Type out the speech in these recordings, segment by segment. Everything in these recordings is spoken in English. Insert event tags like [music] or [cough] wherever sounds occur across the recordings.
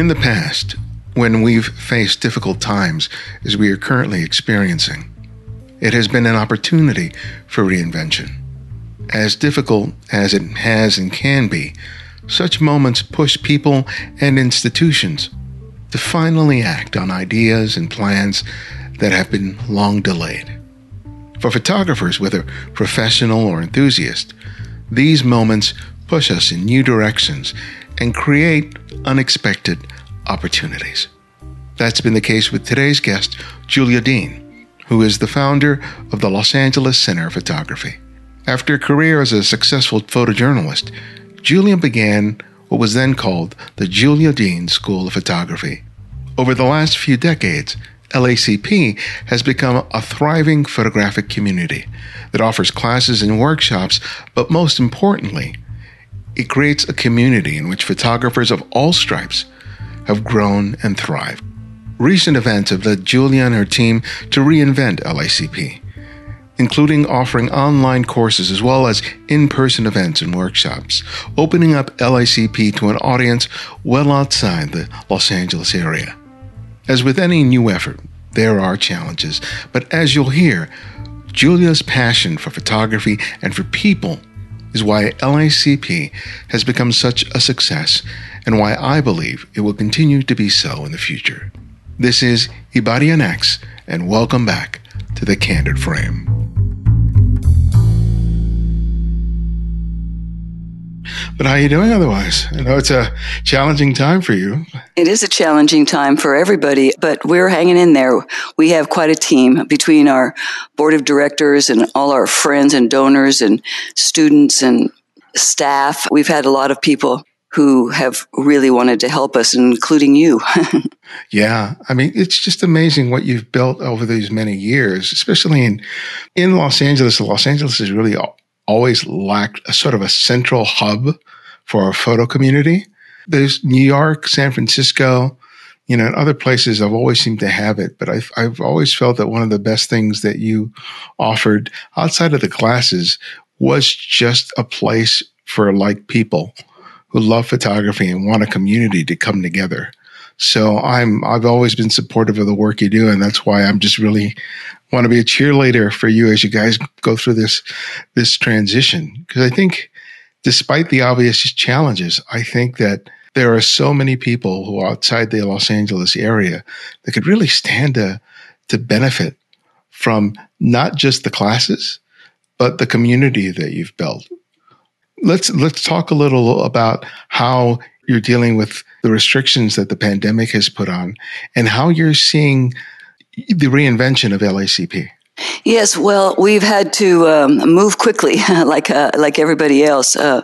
In the past, when we've faced difficult times as we are currently experiencing, it has been an opportunity for reinvention. As difficult as it has and can be, such moments push people and institutions to finally act on ideas and plans that have been long delayed. For photographers, whether professional or enthusiast, these moments push us in new directions and create unexpected opportunities. That's been the case with today's guest, Julia Dean, who is the founder of the Los Angeles Center of Photography. After a career as a successful photojournalist, Julia began what was then called the Julia Dean School of Photography. Over the last few decades, LACP has become a thriving photographic community that offers classes and workshops, but most importantly, it creates a community in which photographers of all stripes have grown and thrived. Recent events have led Julia and her team to reinvent LACP, including offering online courses as well as in person events and workshops, opening up LACP to an audience well outside the Los Angeles area. As with any new effort, there are challenges, but as you'll hear, Julia's passion for photography and for people is why LACP has become such a success and why I believe it will continue to be so in the future. This is Ibarionex, and welcome back to the Candid Frame. But how are you doing otherwise? I know it's a challenging time for you. It is a challenging time for everybody, but we're hanging in there. We have quite a team between our board of directors and all our friends and donors and students and staff. We've had a lot of people who have really wanted to help us, including you. [laughs] yeah. I mean, it's just amazing what you've built over these many years, especially in, in Los Angeles. Los Angeles is really always lacked a sort of a central hub for our photo community. There's New York, San Francisco, you know, and other places I've always seemed to have it. But I've, I've always felt that one of the best things that you offered outside of the classes was just a place for like people who love photography and want a community to come together. So I'm I've always been supportive of the work you do, and that's why I'm just really want to be a cheerleader for you as you guys go through this this transition because I think despite the obvious challenges I think that there are so many people who are outside the Los Angeles area that could really stand to to benefit from not just the classes but the community that you've built. Let's let's talk a little about how you're dealing with the restrictions that the pandemic has put on and how you're seeing the reinvention of LACP? Yes, well, we've had to um, move quickly, [laughs] like uh, like everybody else. Uh,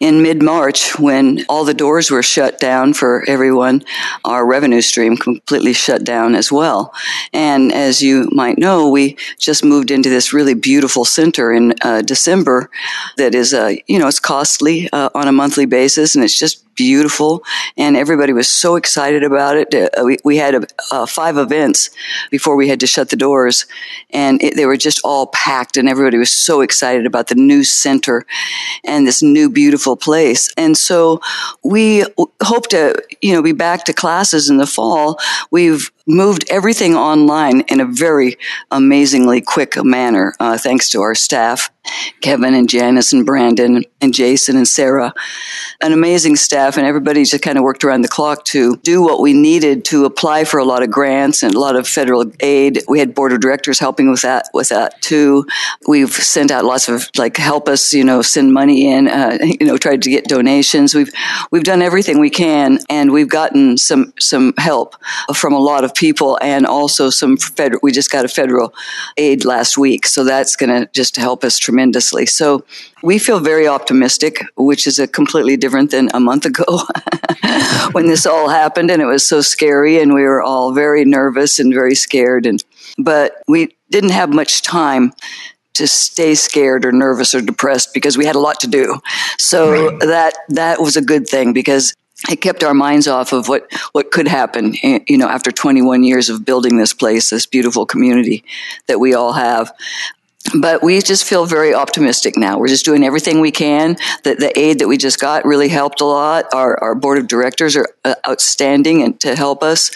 in mid March, when all the doors were shut down for everyone, our revenue stream completely shut down as well. And as you might know, we just moved into this really beautiful center in uh, December. That is, uh, you know, it's costly uh, on a monthly basis, and it's just beautiful, and everybody was so excited about it. Uh, we, we had uh, five events before we had to shut the doors, and it, they were just all packed, and everybody was so excited about the new center and this new beautiful place. And so we hope to, you know, be back to classes in the fall. We've moved everything online in a very amazingly quick manner, uh, thanks to our staff, Kevin and Janice and Brandon and Jason and Sarah. An amazing staff, and everybody just kind of worked around the clock to do what we needed to apply for a lot of grants and a lot of federal aid. We had board of directors helping with that, with that too. We've sent out lots of like help us, you know, send money in, uh, [laughs] you know, tried to get donations. We've we've done everything we can, and we've gotten some some help from a lot of people and also some federal, we just got a federal aid last week. So that's going to just help us tremendously. So we feel very optimistic, which is a completely different than a month ago [laughs] when this all happened and it was so scary and we were all very nervous and very scared. And, but we didn't have much time to stay scared or nervous or depressed because we had a lot to do. So right. that that was a good thing because it kept our minds off of what, what could happen, eh, you know, after 21 years of building this place, this beautiful community that we all have. but we just feel very optimistic now. We're just doing everything we can. The, the aid that we just got really helped a lot. Our, our board of directors are uh, outstanding and to help us,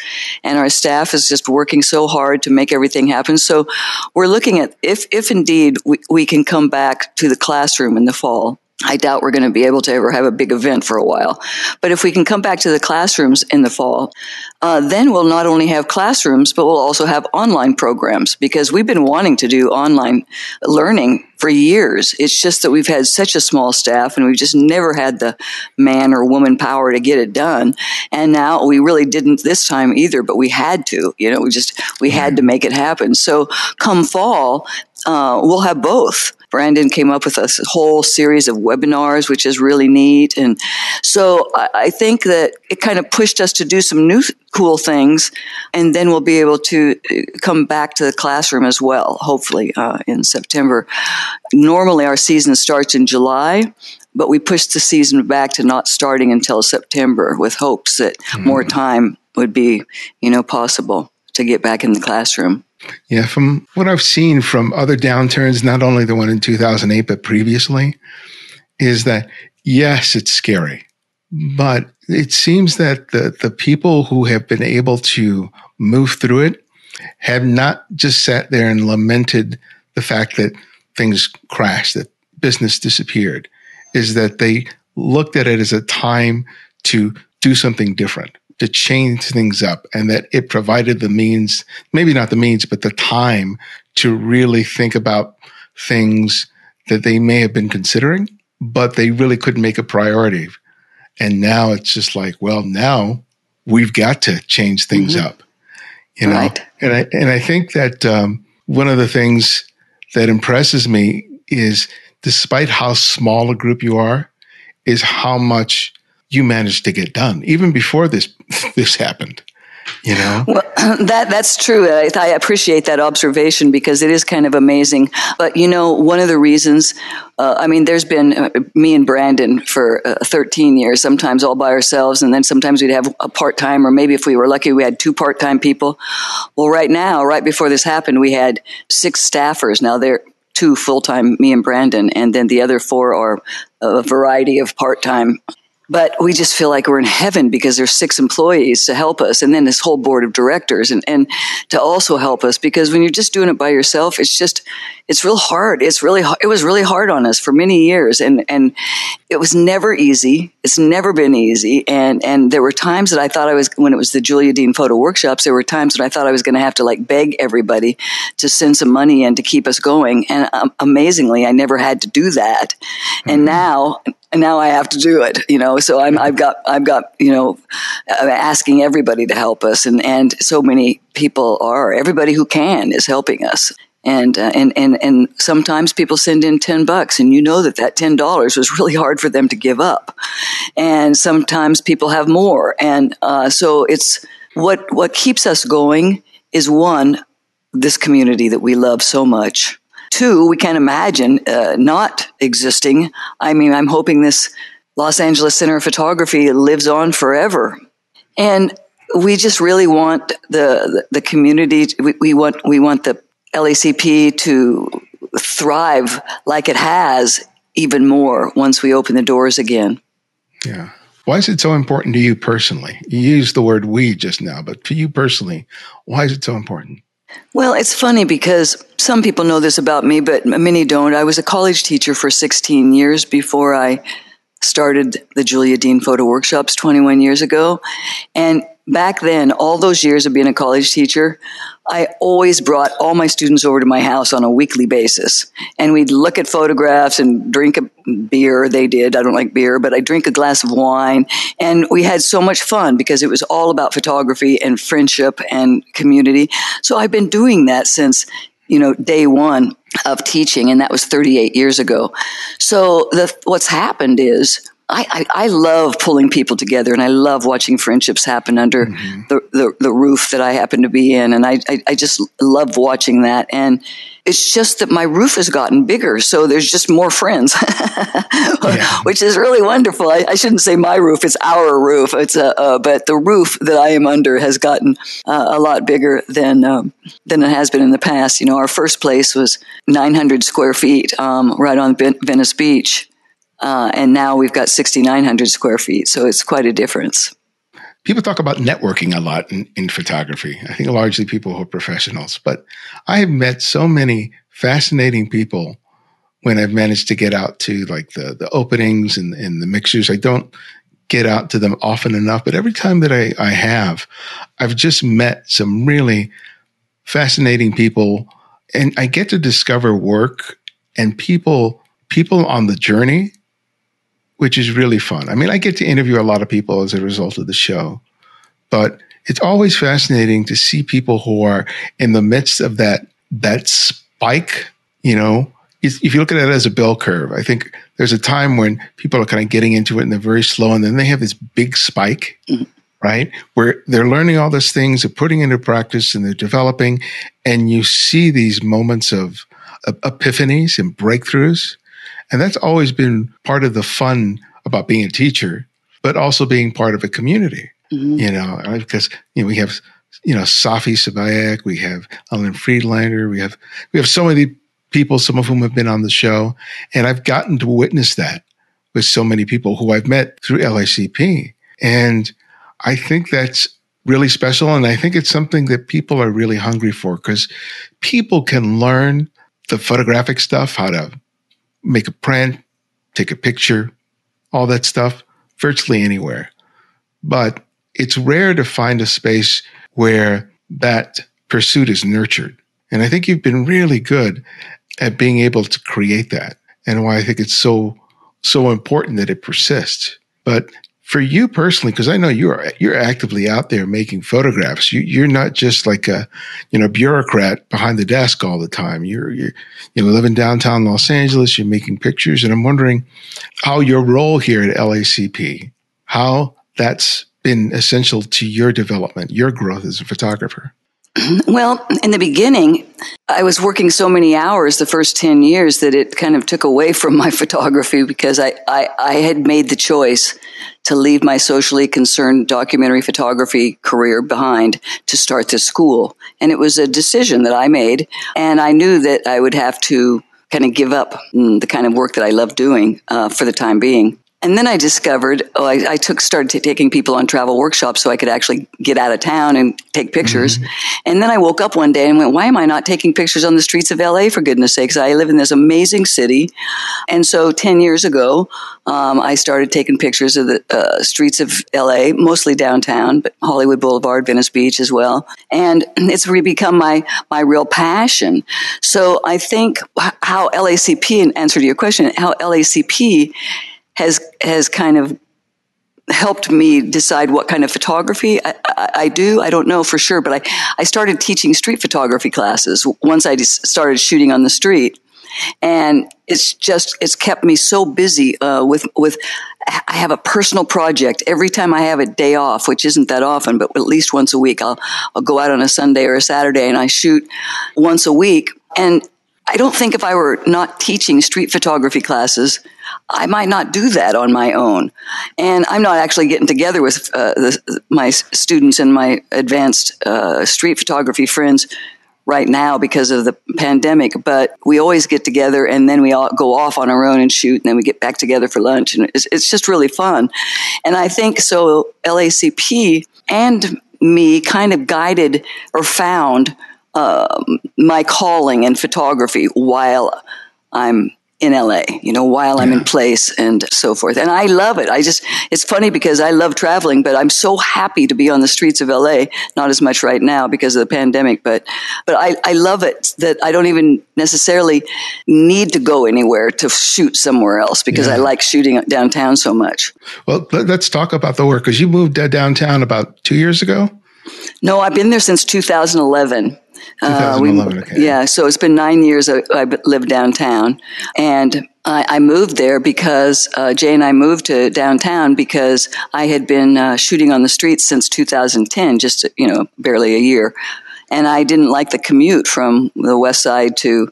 and our staff is just working so hard to make everything happen. So we're looking at if if indeed we, we can come back to the classroom in the fall I doubt we're going to be able to ever have a big event for a while. But if we can come back to the classrooms in the fall, uh, then we'll not only have classrooms, but we'll also have online programs because we've been wanting to do online learning for years. It's just that we've had such a small staff and we've just never had the man or woman power to get it done. And now we really didn't this time either, but we had to, you know, we just, we had to make it happen. So come fall, uh, we'll have both. Brandon came up with a whole series of webinars, which is really neat. And so I, I think that it kind of pushed us to do some new cool things. And then we'll be able to uh, come back to the classroom as well, hopefully, uh, in September. Normally, our season starts in July, but we pushed the season back to not starting until September with hopes that mm-hmm. more time would be, you know, possible to get back in the classroom. Yeah, from what I've seen from other downturns, not only the one in 2008, but previously, is that yes, it's scary, but it seems that the, the people who have been able to move through it have not just sat there and lamented the fact that things crashed, that business disappeared, is that they looked at it as a time to do something different to change things up and that it provided the means, maybe not the means, but the time to really think about things that they may have been considering, but they really couldn't make a priority. And now it's just like, well, now we've got to change things mm-hmm. up, you know? Right. And I, and I think that, um, one of the things that impresses me is despite how small a group you are, is how much you managed to get done even before this [laughs] this happened you know? Well, [clears throat] that that's true. I, I, appreciate that observation because it is kind of amazing. But you know one of the reasons uh, i mean there's been uh, me and brandon for uh, 13 years sometimes all by ourselves and then sometimes we'd have a part-time or maybe if we were lucky we had two part-time people. Well right now right before this happened we had six staffers. Now they're two full-time me and brandon and then the other four are a variety of part-time but we just feel like we're in heaven because there's six employees to help us and then this whole board of directors and, and to also help us because when you're just doing it by yourself it's just it's real hard. It's really it was really hard on us for many years and and it was never easy. It's never been easy. And and there were times that i thought i was when it was the julia dean photo workshops there were times when i thought i was going to have to like beg everybody to send some money in to keep us going. And um, amazingly i never had to do that. Mm-hmm. and now and now I have to do it, you know. So I'm, I've got, I've got, you know, asking everybody to help us, and and so many people are. Everybody who can is helping us, and uh, and and and sometimes people send in ten bucks, and you know that that ten dollars was really hard for them to give up, and sometimes people have more, and uh, so it's what what keeps us going is one this community that we love so much Two, we can't imagine uh, not existing. I mean, I'm hoping this Los Angeles Center of Photography lives on forever. And we just really want the, the, community, we, we, want, we want the LACP to thrive like it has even more once we open the doors again. Yeah. Why is it so important to you personally? You used the word we just now, but to you personally, why is it so important? Well, it's funny because some people know this about me, but many don't. I was a college teacher for 16 years before I started the Julia Dean Photo Workshops 21 years ago. And back then, all those years of being a college teacher, I always brought all my students over to my house on a weekly basis. And we'd look at photographs and drink a beer. They did. I don't like beer, but I drink a glass of wine. And we had so much fun because it was all about photography and friendship and community. So I've been doing that since, you know, day one of teaching. And that was 38 years ago. So the, what's happened is I, I, I, love pulling people together and I love watching friendships happen under mm-hmm. the, the, the, roof that I happen to be in. And I, I, I, just love watching that. And It's just that my roof has gotten bigger, so there's just more friends, [laughs] yeah. which is really wonderful. I, I, shouldn't say my roof; it's our roof. It's a, uh, but the roof that I am under has gotten uh, a lot bigger than um, than it has been in the past. You know, our first place was 900 square feet, um, right on Venice Beach, uh, and now we've got 6,900 square feet. So it's quite a difference people talk about networking a lot in, in photography. I think largely people who are professionals, but I have met so many fascinating people when I've managed to get out to like the, the openings and, and the mixers. I don't get out to them often enough, but every time that I, I have, I've just met some really fascinating people and I get to discover work and people, people on the journey which is really fun. I mean, I get to interview a lot of people as a result of the show, but it's always fascinating to see people who are in the midst of that that spike. You know, if you look at it as a bell curve, I think there's a time when people are kind of getting into it and they're very slow, and then they have this big spike. Mm-hmm. Right, where they're learning all these things, they're putting into practice, and they're developing, and you see these moments of, of epiphanies and breakthroughs and that's always been part of the fun about being a teacher, but also being part of a community, mm-hmm. you know, because, you know, we have, you know, Safi Shabaik, we have Ellen Friedlander, we have, we have so many people, some of whom have been on the show. And I've gotten to witness that with so many people who I've met through LACP. And I think that's really special. And I think it's something that people are really hungry for because people can learn the photographic stuff, how to make a print, take a picture, all that stuff, virtually anywhere. But it's rare to find a space where that pursuit is nurtured. And I think you've been really good at being able to create that and why I think it's so, so important that it persists. But for you personally, because I know you're you're actively out there making photographs. You, you're not just like a you know bureaucrat behind the desk all the time. You're you you know living downtown Los Angeles. You're making pictures, and I'm wondering how your role here at LACP, how that's been essential to your development, your growth as a photographer. [clears throat] Well, in the beginning, I was working so many hours the first 10 years that it kind of took away from my [laughs] photography because I, I, I, had made the choice to leave my socially concerned documentary photography career behind to start this school. And it was a decision that I made. And I knew that I would have to kind of give up mm, the kind of work that I love doing uh, for the time being. And then I discovered, oh, I, I took, started t- taking people on travel workshops so I could actually get out of town and take pictures. Mm-hmm. And then I woke up one day and went, why am I not taking pictures on the streets of LA for goodness sakes? I live in this amazing city. And so 10 years ago, um, I started taking pictures of the uh, streets of LA, mostly downtown, but Hollywood Boulevard, Venice Beach as well. And [clears throat] it's really become my, my real passion. So I think how LACP, in answer to your question, how LACP has has kind of helped me decide what kind of photography I, I, I, do. I don't know for sure, but I, I started teaching street photography classes once I started shooting on the street. And it's just, it's kept me so busy, uh, with, with, I have a personal project every time I have a day off, which isn't that often, but at least once a week, I'll, I'll go out on a Sunday or a Saturday and I shoot once a week. And I don't think if I were not teaching street photography classes, I might not do that on my own. And I'm not actually getting together with uh, the, my students and my advanced uh, street photography friends right now because of the pandemic, but we always get together and then we all go off on our own and shoot and then we get back together for lunch and it's, it's just really fun. And I think so LACP and me kind of guided or found um, my calling in photography while I'm in LA, you know, while I'm in place and so forth. And I love it. I just, it's funny because I love traveling, but I'm so happy to be on the streets of LA. Not as much right now because of the pandemic, but, but I, I love it that I don't even necessarily need to go anywhere to shoot somewhere else because yeah. I like shooting downtown so much. Well, let's talk about the work because you moved downtown about two years ago. No, I've been there since 2011. 2011, uh, okay. Yeah, so it's been nine years I, I lived downtown. And I, I moved there because uh, Jay and I moved to downtown because I had been uh, shooting on the streets since 2010, just, you know, barely a year. and I didn't like the commute from the west side to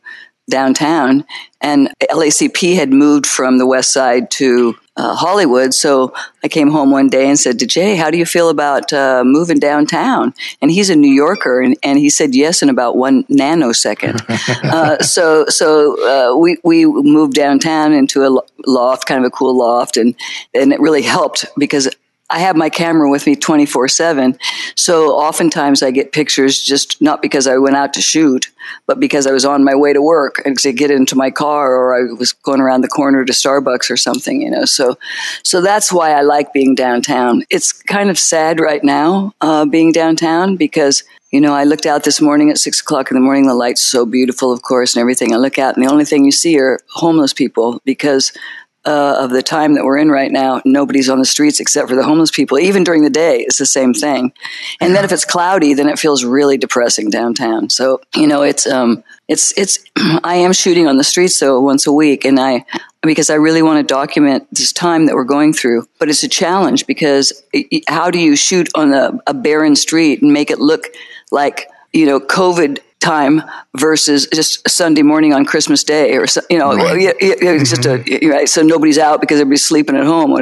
downtown. And LACP had moved from the west side to uh, Hollywood. So I came home one day and said to Jay, How do you feel about uh, moving downtown? And he's a New Yorker, and, and he said yes in about one nanosecond. [laughs] uh, so so uh, we, we moved downtown into a loft, kind of a cool loft, and, and it really helped because I have my camera with me 24 7. So oftentimes I get pictures just not because I went out to shoot, but because I was on my way to work and to get into my car or I was going around the corner to Starbucks or something, you know. So, so that's why I like being downtown. It's kind of sad right now, uh, being downtown because you know, I looked out this morning at six o'clock in the morning. The light's so beautiful, of course, and everything. I look out, and the only thing you see are homeless people because uh, of the time that we're in right now, nobody's on the streets except for the homeless people. Even during the day, it's the same thing. And then if it's cloudy, then it feels really depressing downtown. So you know, it's um, it's it's. [clears throat] I am shooting on the streets though once a week, and I because I really want to document this time that we're going through. But it's a challenge because it, how do you shoot on a, a barren street and make it look like you know COVID time versus just Sunday morning on Christmas Day or you know right. mm-hmm. just a, mm-hmm. right so nobody's out because everybody's sleeping at home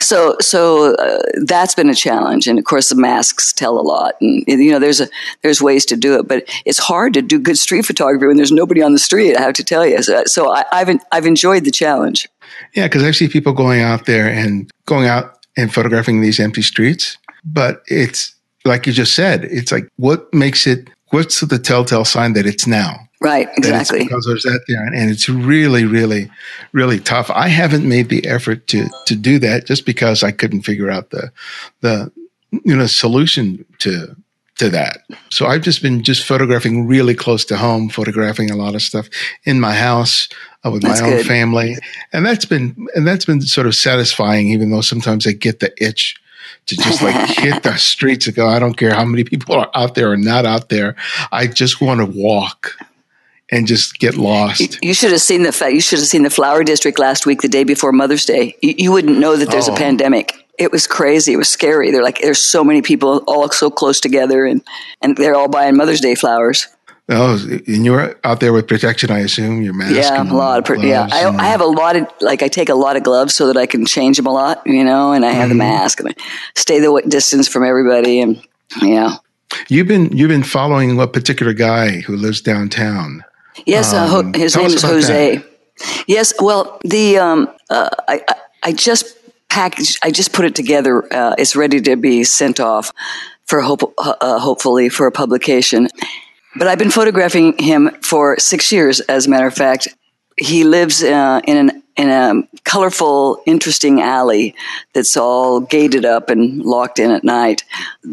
so so uh, that's been a challenge and of course the masks tell a lot and you know there's a there's ways to do it but it's hard to do good street photography when there's nobody on the street I have to tell you so, so I, I've I've enjoyed the challenge yeah because I see people going out there and going out and photographing these empty streets but it's like you just said, it's like what makes it what's the telltale sign that it's now? Right, exactly. Because there's that there, and it's really, really, really tough. I haven't made the effort to to do that just because I couldn't figure out the the you know solution to to that. So I've just been just photographing really close to home, photographing a lot of stuff in my house uh, with that's my own good. family, and that's been and that's been sort of satisfying. Even though sometimes I get the itch to just like [laughs] hit the streets and go, I don't care how many people are out there or not out there. I just want to walk and just get lost. You should have seen the you should have seen the flower district last week, the day before Mother's Day. You, you wouldn't know that there's oh. a pandemic. It was crazy. It was scary. They're like, there's so many people all so close together, and and they're all buying Mother's Day flowers. Oh, and you're out there with protection, I assume. Your mask. Yeah, a lot of. Pro- yeah, I, I, have a lot of like I take a lot of gloves so that I can change them a lot, you know. And I have mm-hmm. the mask and I stay the distance from everybody, and yeah. You've been you've been following a particular guy who lives downtown. Yes, uh, um, uh, his name is Jose. That. Yes, well, the um, uh, I, I just packaged. I just put it together. Uh, it's ready to be sent off for hope, uh, hopefully for a publication. But I've been photographing him for six years, as a matter of fact. He lives uh, in an in a colorful, interesting alley that's all gated up and locked in at night,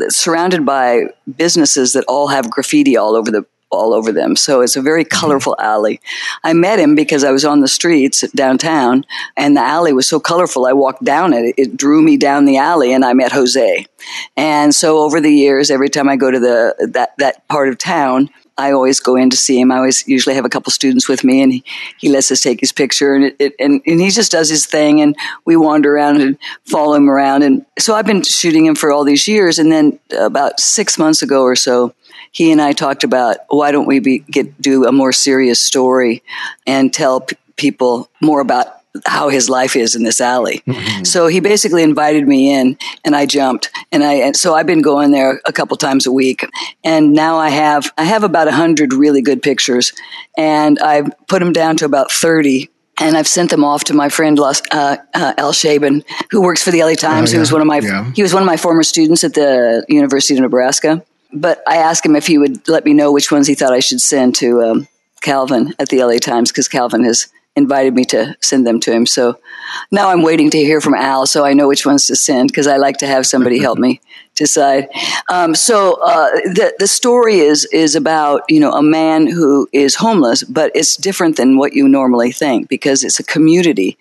surrounded by businesses that all have graffiti all over the all over them. So it's a very mm-hmm. colorful alley. I met him because I was on the streets downtown and the alley was so colorful. I walked down it. It drew me down the alley and I met Jose. And so over the years, every time I go to the, that, that part of town, I always go in to see him. I always usually have a couple students with me, and he, he lets us take his picture, and it, it, and and he just does his thing, and we wander around and follow him around, and so I've been shooting him for all these years, and then about six months ago or so, he and I talked about why don't we be, get do a more serious story and tell p- people more about how his life is in this alley. Mm-hmm. So he basically invited me in and I jumped and I, and so I've been going there a couple times a week and now I have, I have about a hundred really good pictures and I've put them down to about 30 and I've sent them off to my friend uh, uh, Al Shaban, who works for the LA Times. Oh, yeah. Who was one of my yeah. he was one of my former students at the University of Nebraska. But I asked him if he would let me know which ones he thought I should send to um, Calvin at the LA Times because Calvin has invited me to send them to him. So now I'm waiting to hear from Al, so I know which ones to send because I like to have somebody help me [laughs] decide. Um, so uh, the the story is is about you know a man who is homeless, but it's different than what you normally think because it's a community.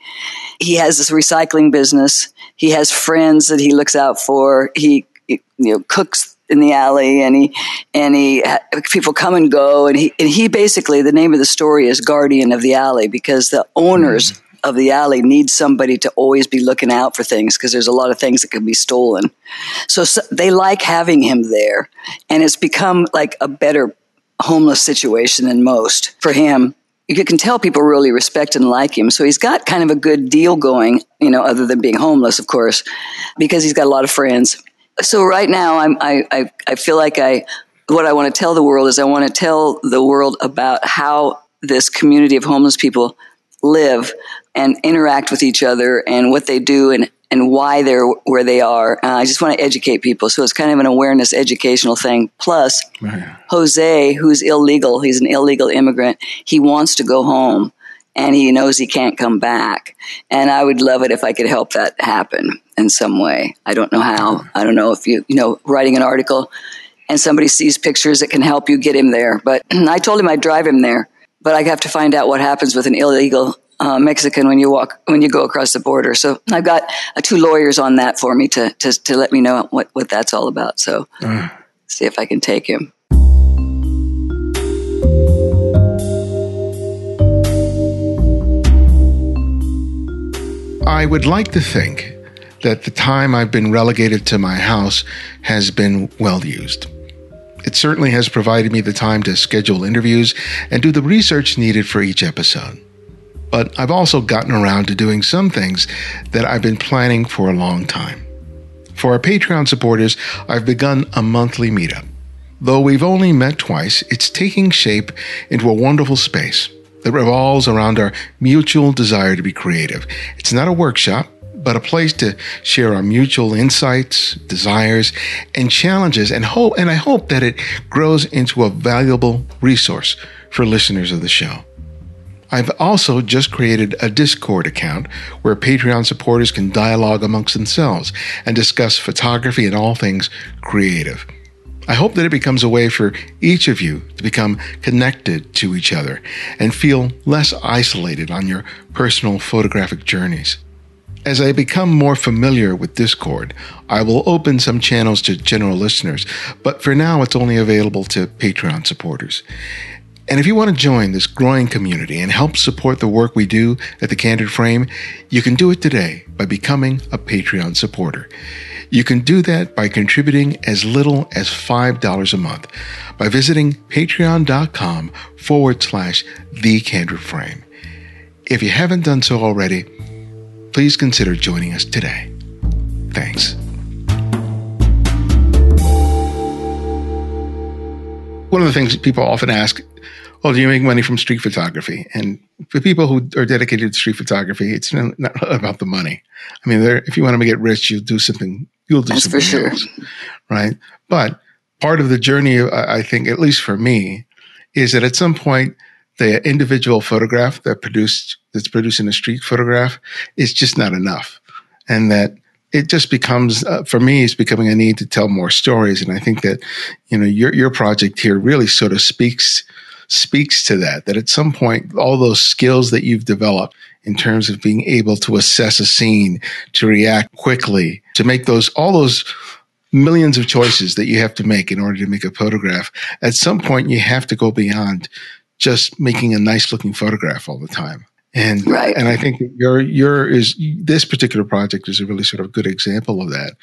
He has this recycling business. He has friends that he looks out for. He you know cooks in the alley and he and he people come and go and he and he basically the name of the story is guardian of the alley because the owners mm. of the alley need somebody to always be looking out for things because there's a lot of things that can be stolen. So, so they like having him there, and it's become like a better homeless situation than most for him. You can tell people really respect and like him. So he's got kind of a good deal going, you know, other than being homeless, of course, because he's got a lot of friends. So right now, I'm, I, I, I feel like I, what I want to tell the world is I want to tell the world about how this community of homeless people live and interact with each other and what they do and, and why they're where they are. Uh, I just want to educate people. So it's kind of an awareness educational thing. Plus, right. Jose, who's illegal, he's an illegal immigrant, he wants to go home and he knows he can't come back. And I would love it if I could help that happen in some way. I don't know how. I don't know if you, you know, writing an article and somebody sees pictures that can help you get him there. But [clears throat] I told him I'd drive him there but I have to find out what happens with an illegal uh, Mexican when you walk when you go across the border. So I've got uh, two lawyers on that for me to, to to let me know what what that's all about. So uh. see if I can take him. I would like to think that the time I've been relegated to my house has been well used. It certainly has provided me the time to schedule interviews and do the research needed for each episode. But I've also gotten around to doing some things that I've been planning for a long time. For our Patreon supporters, I've begun a monthly meetup. Though we've only met twice, it's taking shape into a wonderful space that revolves around our mutual desire to be creative. It's not a workshop, but a place to share our mutual insights, desires, and challenges, and hope. And I hope that it grows into a valuable resource for listeners of the show. I've also just created a Discord account where Patreon supporters can dialogue amongst themselves and discuss photography and all things creative. I hope that it becomes a way for each of you to become connected to each other and feel less isolated on your personal photographic journeys. As I become more familiar with Discord, I will open some channels to general listeners, but for now it's only available to Patreon supporters. And if you want to join this growing community and help support the work we do at the Candid Frame, you can do it today by becoming a Patreon supporter. You can do that by contributing as little as $5 a month by visiting patreon.com forward slash the Candid Frame. If you haven't done so already, please consider joining us today. Thanks. One of the things people often ask, well, do you make money from street photography? And for people who are dedicated to street photography, it's not [laughs] about the money. I mean, if you want to get rich, you'll do something. You'll do That's something for sure, else, right? But part of the journey, I think, at least for me, is that at some point the individual photograph that produced that's producing a street photograph is just not enough, and that it just becomes uh, for me it's becoming a need to tell more stories and i think that you know your your project here really sort of speaks speaks to that that at some point all those skills that you've developed in terms of being able to assess a scene to react quickly to make those all those millions of choices that you have to make in order to make a photograph at some point you have to go beyond just making a nice looking photograph all the time. And right. and I think your your is this particular project is a really sort of good example of that,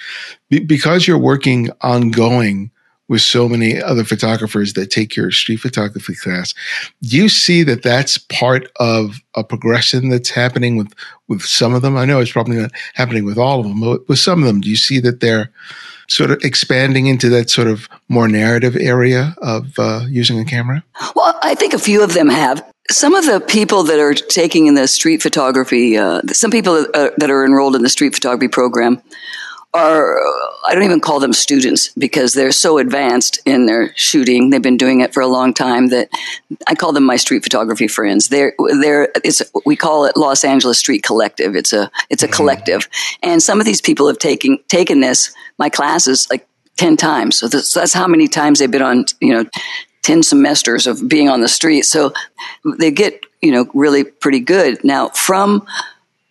Be, because you're working ongoing with so many other photographers that take your street photography class. Do you see that that's part of a progression that's happening with with some of them? I know it's probably not happening with all of them, but with some of them, do you see that they're sort of expanding into that sort of more narrative area of uh, using a camera? Well, I think a few of them have. Some of the people that are taking in the street photography, uh, some people uh, that are enrolled in the street photography program are I don't even call them students because they're so advanced in their shooting. They've been doing it for a long time that I call them my street photography friends. They're they're it's we call it Los Angeles Street Collective. It's a it's a mm-hmm. collective, and some of these people have taken taken this my classes like ten times. So that's, that's how many times they've been on you know 10 semesters of being on the street. So they get, you know, really pretty good. Now, from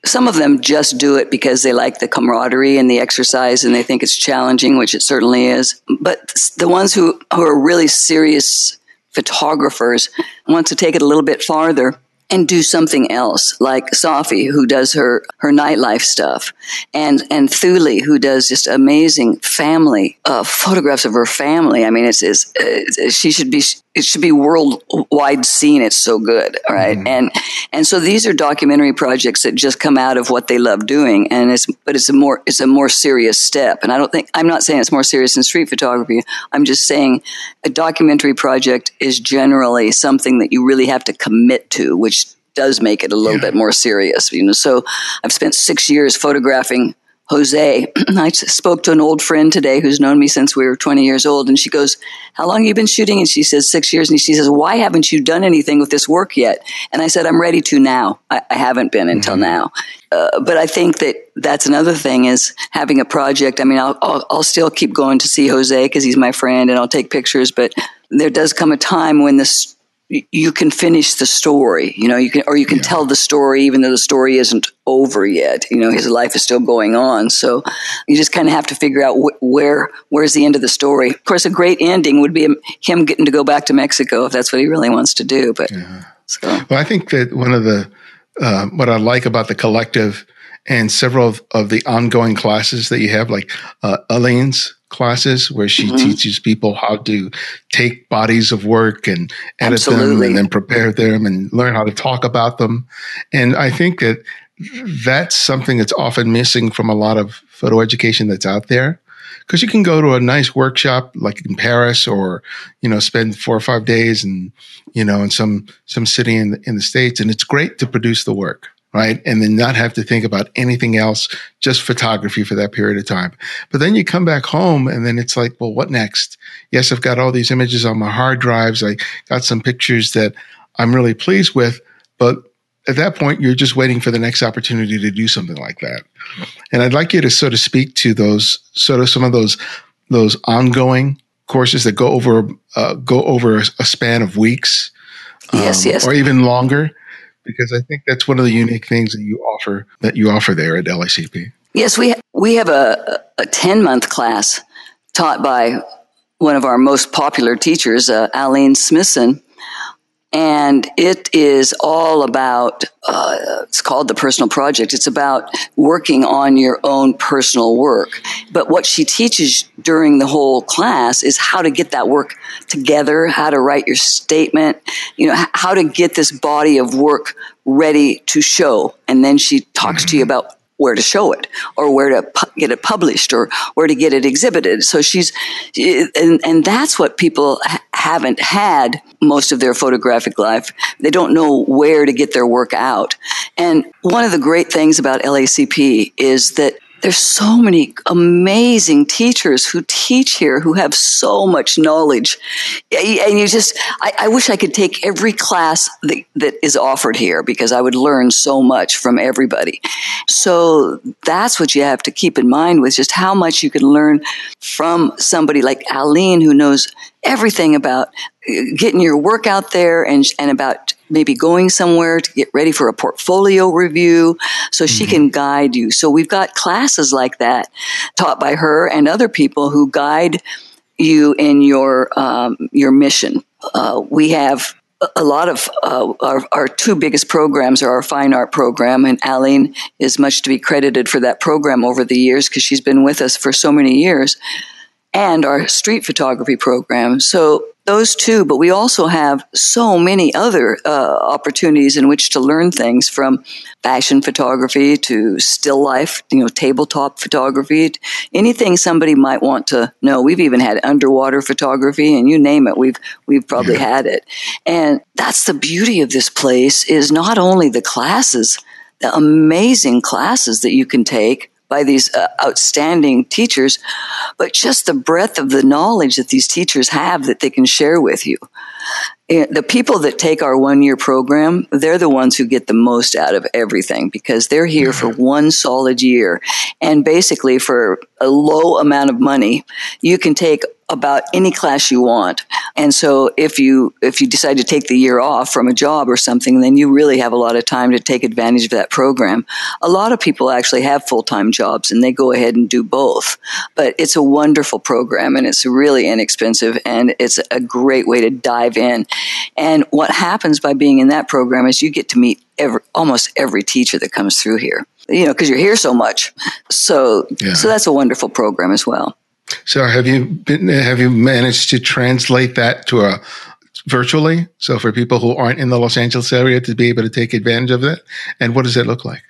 some of them just do it because they like the camaraderie and the exercise and they think it's challenging, which it certainly is. But the ones who, who are really serious photographers want to take it a little bit farther and do something else, like Safi, who does her, her nightlife stuff, and, and Thule, who does just amazing family, uh, photographs of her family. I mean, it's, it's, it's, she should be, it should be worldwide seen. It's so good. right? mm And, and so these are documentary projects that just come out of what they love doing. And it's, but it's a more, it's a more serious step. And I don't think, I'm not saying it's more serious than street photography. I'm just saying a documentary project is generally something that you really have to commit to, which does make it a little yeah. bit more serious. You know, so I've spent six years photographing Jose. [clears throat] I spoke to an old friend today who's known me since we were 20 years old, and she goes, How long have you been shooting? And she says, Six years. And she says, Why haven't you done anything with this work yet? And I said, I'm ready to now. I, I haven't been until mm-hmm. now. Uh, but I think that that's another thing is having a project. I mean, I'll, I'll, I'll still keep going to see Jose because he's my friend and I'll take pictures, but there does come a time when this you can finish the story, you know, you can, or you can yeah. tell the story even though the story isn't over yet. You know, his life is still going on. So you just kind of have to figure out wh- where, where's the end of the story. Of course, a great ending would be him getting to go back to Mexico if that's what he really wants to do. But, yeah. so. well, I think that one of the, uh, what I like about the collective and several of, of the ongoing classes that you have, like uh, Aline's classes where she mm-hmm. teaches people how to take bodies of work and edit Absolutely. them and then prepare them and learn how to talk about them. And I think that that's something that's often missing from a lot of photo education that's out there. Because you can go to a nice workshop like in Paris or, you know, spend four or five days and, you know, in some, some city in the, in the States. And it's great to produce the work right? And then not have to think about anything else, just photography for that period of time. But then you come back home and then it's like, well, what next? Yes, I've got all these images on my hard drives. I got some pictures that I'm really pleased with, but at that point, you're just waiting for the next opportunity to do something like that. And I'd like you to sort of speak to those, sort of some of those, those ongoing courses that go over, uh, go over a, span of weeks. Yes, um, yes. Or even longer because I think that's one of the unique things that you offer that you offer there at LACP. Yes, we we have a a ten month class taught by one of our most popular teachers, uh, Aline Smithson, and it is all about uh, it's called the personal project. It's about working on your own personal work. But what she teaches during the whole class is how to get that work together how to write your statement you know how to get this body of work ready to show. And then she talks to you mm-hmm. about where to show it or where to pu- get it published or where to get it exhibited. So she's, and, and that's what people ha- haven't had most of their photographic life. They don't know where to get their work out. And one of the great things about LACP is that there's so many amazing teachers who teach here who have so much knowledge. And you just, I, I, wish I could take every class that, that is offered here because I would learn so much from everybody. So that's what you have to keep in mind with just how much you can learn from somebody like Aline who knows everything about uh, getting your work out there and, and about maybe going somewhere to get ready for a portfolio review so she mm-hmm. can guide you. So we've got classes like that taught by her and other people who guide you in your, um, your mission. Uh, we have a lot of uh, our, our, two biggest programs are our fine art program, and Aline is much to be credited for that program over the years because she's been with us for so many years and our street photography program. So those two, but we also have so many other uh, opportunities in which to learn things from fashion photography to still life, you know, tabletop photography, anything somebody might want to know. We've even had underwater photography and you name it. We've, we've probably yeah. had it. And that's the beauty of this place is not only the classes, the amazing classes that you can take, by these uh, outstanding teachers, but just the breadth of the knowledge that these teachers have that they can share with you. And the people that take our one year program, they're the ones who get the most out of everything because they're here for mm-hmm. one solid year. And basically, for a low amount of money, you can take about any class you want. And so if you if you decide to take the year off from a job or something, then you really have a lot of time to take advantage of that program. A lot of people actually have full-time jobs and they go ahead and do both. But it's a wonderful program and it's really inexpensive and it's a great way to dive in. And what happens by being in that program is you get to meet every, almost every teacher that comes through here. You know, because you're here so much. So yeah. so that's a wonderful program as well. So have you been, have you managed to translate that to a virtually? So for people who aren't in the Los Angeles area to be able to take advantage of it? And what does it look like?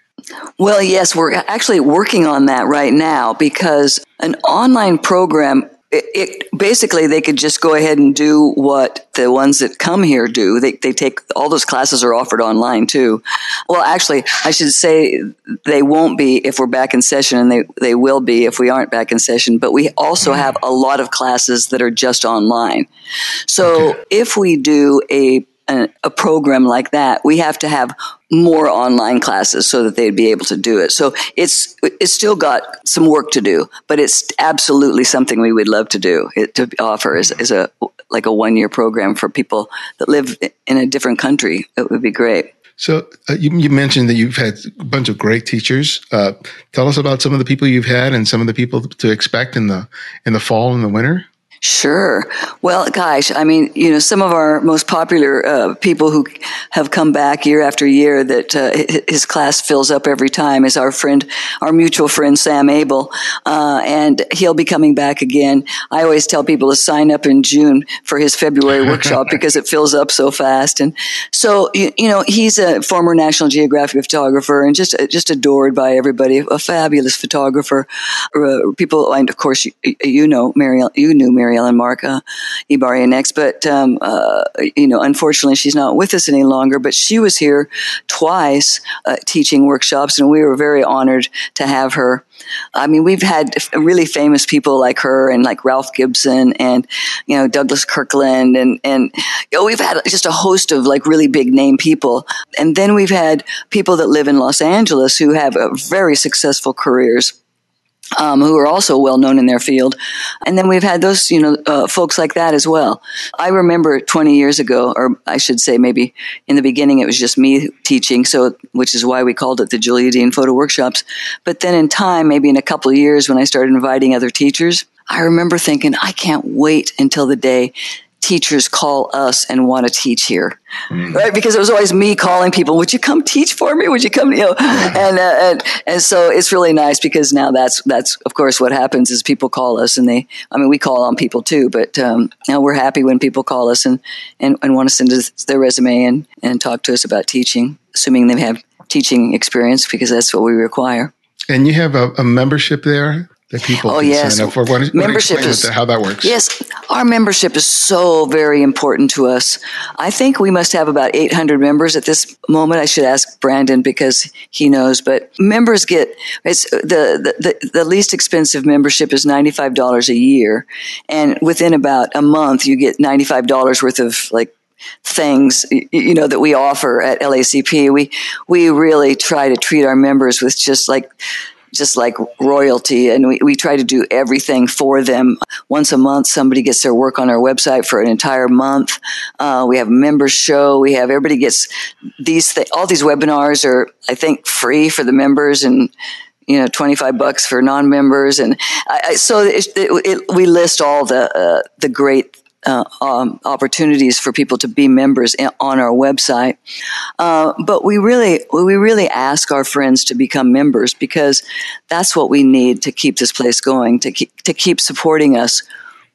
Well, yes, we're actually working on that right now because an online program it, it, basically they could just go ahead and do what the ones that come here do. They, they take all those classes are offered online too. Well, actually, I should say they won't be if we're back in session, and they they will be if we aren't back in session. But we also mm-hmm. have a lot of classes that are just online. So okay. if we do a a, a program like that, we have to have more online classes so that they'd be able to do it. So it's it's still got some work to do, but it's absolutely something we would love to do. It, to offer is, is a like a one year program for people that live in a different country. It would be great. So uh, you, you, mentioned that you've had a bunch of great teachers. Uh, tell us about some of the people you've had and some of the people to expect in the in the fall and the winter. Sure. Well, gosh, I mean, you know, some of our most popular uh, people who have come back year after year that uh, his class fills up every time is our friend, our mutual friend Sam Abell, uh, and he'll be coming back again. I always tell people to sign up in June for his February [laughs] workshop because it fills up so fast. And so, you, you, know, he's a former National Geographic photographer and just just adored by everybody. A fabulous photographer. Uh, people, and of course, you, you know, Mary, you knew Mary. Mary Ellen Mark Ibarionex. But, um, uh, you know, unfortunately, she's not with us any longer. But she was here twice uh, teaching workshops, and we were very honored to have her. I mean, we've had really famous people like her and like Ralph Gibson and, you know, Douglas Kirkland and, and, you know, we've had just a host of like really big name people. And then we've had people that live in Los Angeles who have uh, very successful careers um, who are also well known in their field. And then we've had those, you know, uh, folks like that as well. I remember 20 years ago, or I should say maybe in the beginning it was just me teaching, so which is why we called it the Julia Dean Photo Workshops. But then in time, maybe in a couple of years when I started inviting other teachers, I remember thinking, I can't wait until the day teachers call us and want to teach here, mm. right? Because it was always me calling people. Would you come teach for me? Would you come? You know, and, uh, and and so it's really nice because now that's that's of course what happens is people call us and they. I mean, we call on people too, but um, now we're happy when people call us and and, and want to send us their resume and and talk to us about teaching, assuming they have teaching experience because that's what we require. And you have a, a membership there that people oh, yes. sign up for? What, membership what is, how that works. Yes, our membership is so very important to us. I think we must have about 800 members at this moment. I should ask Brandon because he knows, but members get, it's the, the, the least expensive membership is $95 a year. And within about a month, you get $95 worth of like things you know that we offer at LACP. We we really try to treat our members with just like just like royalty and we, we try to do everything for them. Once a month somebody gets their work on our website for an entire month. Uh, we have a members show. We have everybody gets these th- all these webinars are i think free for the members and you know 25 bucks for non-members. And I, so it, it, it, we list all the uh, the great uh, um, opportunities for people to be members in, on our website. Uh, but we really, we really ask our friends to become members because that's what we need to keep this place going, to keep, to keep supporting us.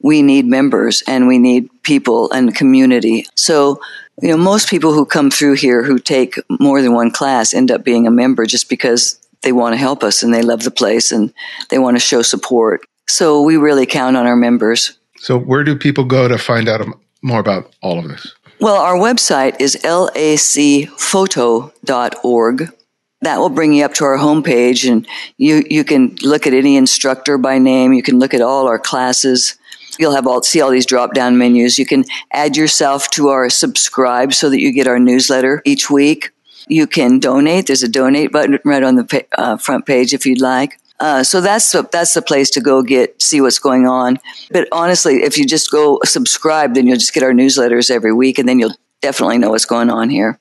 We need members and we need people and community. So, you know, most people who come through here who take more than one class end up being a member just because they want to help us and they love the place and they want to show support. So we really count on our members. So, where do people go to find out more about all of this? Well, our website is lacphoto.org. That will bring you up to our homepage, and you, you can look at any instructor by name. You can look at all our classes. You'll have all see all these drop down menus. You can add yourself to our subscribe so that you get our newsletter each week. You can donate. There's a donate button right on the uh, front page if you'd like. Uh, so that's the, that's the place to go get see what's going on. But honestly, if you just go subscribe, then you'll just get our newsletters every week, and then you'll definitely know what's going on here.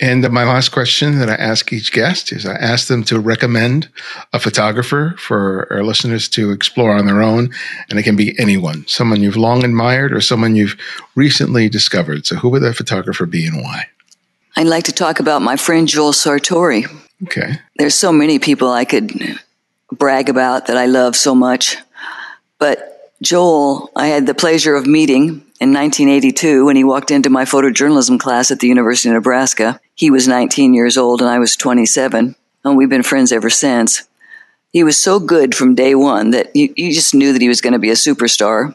And my last question that I ask each guest is I ask them to recommend a photographer for our listeners to explore on their own. And it can be anyone, someone you've long admired or someone you've recently discovered. So who would that photographer be and why? I'd like to talk about my friend Joel Sartore. Okay. There's so many people I could brag about that I love so much. But Joel, I had the pleasure of meeting in 1982 when he walked into my photojournalism class at the University of Nebraska. He was 19 years old and I was 27, and we've been friends ever since. He was so good from day one that you, you just knew that he was going to be a superstar.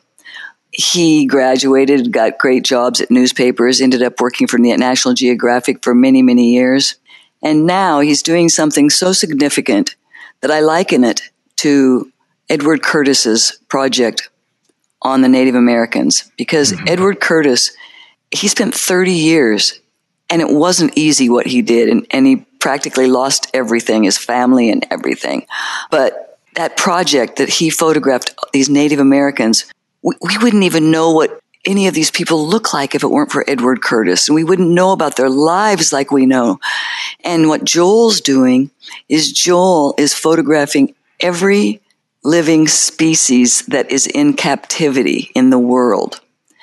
He graduated, got great jobs at newspapers, ended up working for National Geographic for many, many years. And now he's doing something so significant that I liken it to Edward Curtis's project on the Native Americans because mm-hmm. Edward Curtis, he spent 30 years and it wasn't easy what he did and, and he practically lost everything his family and everything but that project that he photographed these native americans we, we wouldn't even know what any of these people look like if it weren't for edward curtis. And we wouldn't know about their lives like we know. And what joel's doing is joel is photographing every living species that is in captivity in the world.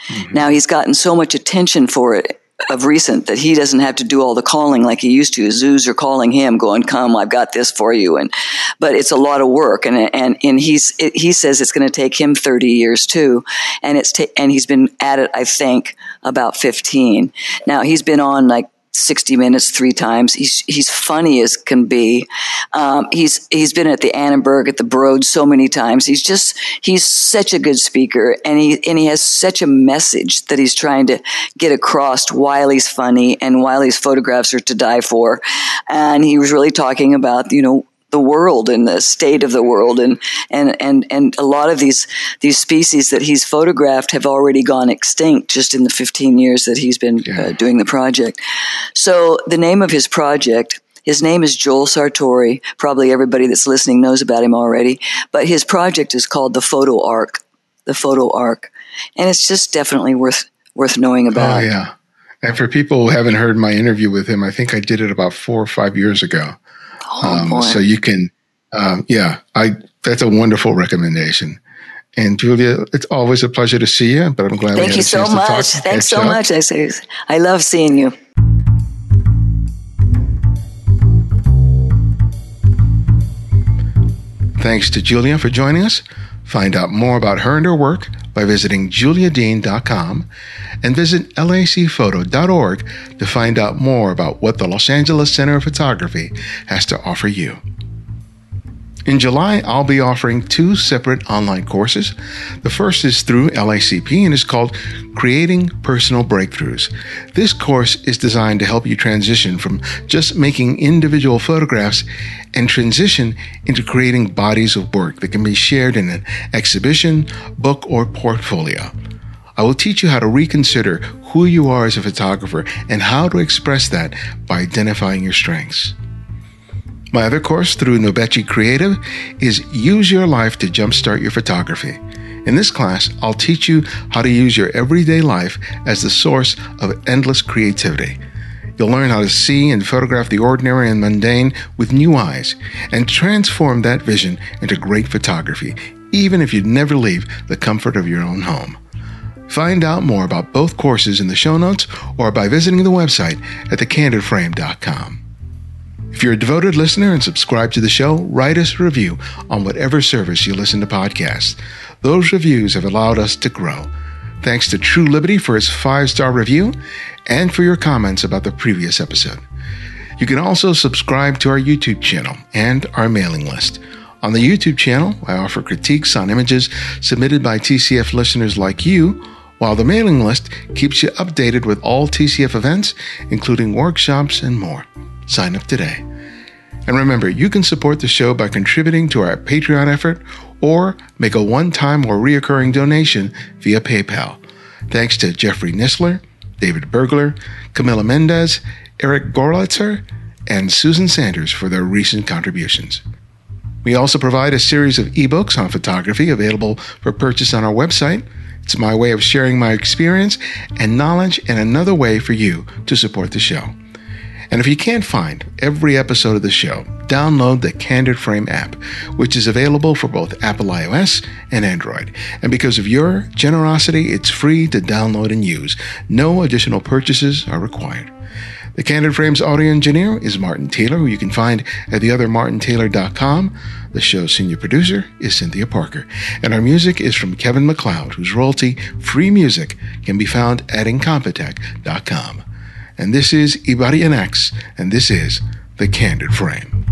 Mm-hmm. now he's gotten so much attention for it of recent that he doesn't have to do all the calling like he used to. Zoos are calling him, going, "Come, I've got this for you." And but it's a lot of work, and and and he's it, he says it's going to take him thirty years too, and it's ta- and he's been at it, I think, about fifteen. Now he's been on like 60 minutes three times. He's he's funny as can be. Um, he's he's been at the Annenberg at the Broad so many times. He's just he's such a good speaker, and he and he has such a message that he's trying to get across while he's funny and while his photographs are to die for. And he was really talking about you know the world and the state of the world and and and and a lot of these these species that he's photographed have already gone extinct just in the 15 years that he's been uh, doing the project so the name of his project his name is Joel Sartore Probably everybody that's listening knows about him already. But his project is called the Photo Ark. The Photo Ark, and it's just definitely worth worth knowing about. Oh yeah. And for people who haven't heard my interview with him, I think I did it about four or five years ago. Oh, um, so you can, um, yeah, I that's a wonderful recommendation. And Julia, it's always a pleasure to see you. But I'm glad. That you're here. Thank you so much. Thanks so up. much. I say, I love seeing you. Thanks to Julia for joining us. Find out more about her and her work by visiting juliadean.com and visit lacphoto.org to find out more about what the Los Angeles Center of Photography has to offer you. In July, I'll be offering two separate online courses. The first is through LACP and is called Creating Personal Breakthroughs. This course is designed to help you transition from just making individual photographs and transition into creating bodies of work that can be shared in an exhibition, book, or portfolio. I will teach you how to reconsider who you are as a photographer and how to express that by identifying your strengths. My other course through Nobechi Creative is Use Your Life to Jumpstart Your Photography. In this class, I'll teach you how to use your everyday life as the source of endless creativity. You'll learn how to see and photograph the ordinary and mundane with new eyes and transform that vision into great photography, even if you'd never leave the comfort of your own home. Find out more about both courses in the show notes or by visiting the website at thecandidframe.com. If you're a devoted listener and subscribe to the show, write us a review on whatever service you listen to podcasts. Those reviews have allowed us to grow. Thanks to True Liberty for its five star review and for your comments about the previous episode. You can also subscribe to our YouTube channel and our mailing list. On the YouTube channel, I offer critiques on images submitted by TCF listeners like you, while the mailing list keeps you updated with all TCF events, including workshops and more. Sign up today. And remember, you can support the show by contributing to our Patreon effort or make a one time or reoccurring donation via PayPal. Thanks to Jeffrey Nisler, David Bergler, Camila Mendez, Eric Gorlitzer, and Susan Sanders for their recent contributions. We also provide a series of ebooks on photography available for purchase on our website. It's my way of sharing my experience and knowledge and another way for you to support the show. And if you can't find every episode of the show, download the Candid Frame app, which is available for both Apple iOS and Android. And because of your generosity, it's free to download and use. No additional purchases are required. The Candid Frames audio engineer is Martin Taylor, who you can find at theothermartintaylor.com. The show's senior producer is Cynthia Parker. And our music is from Kevin MacLeod, whose royalty free music can be found at incompetech.com. And this is Ibarionex, and this is The Candid Frame.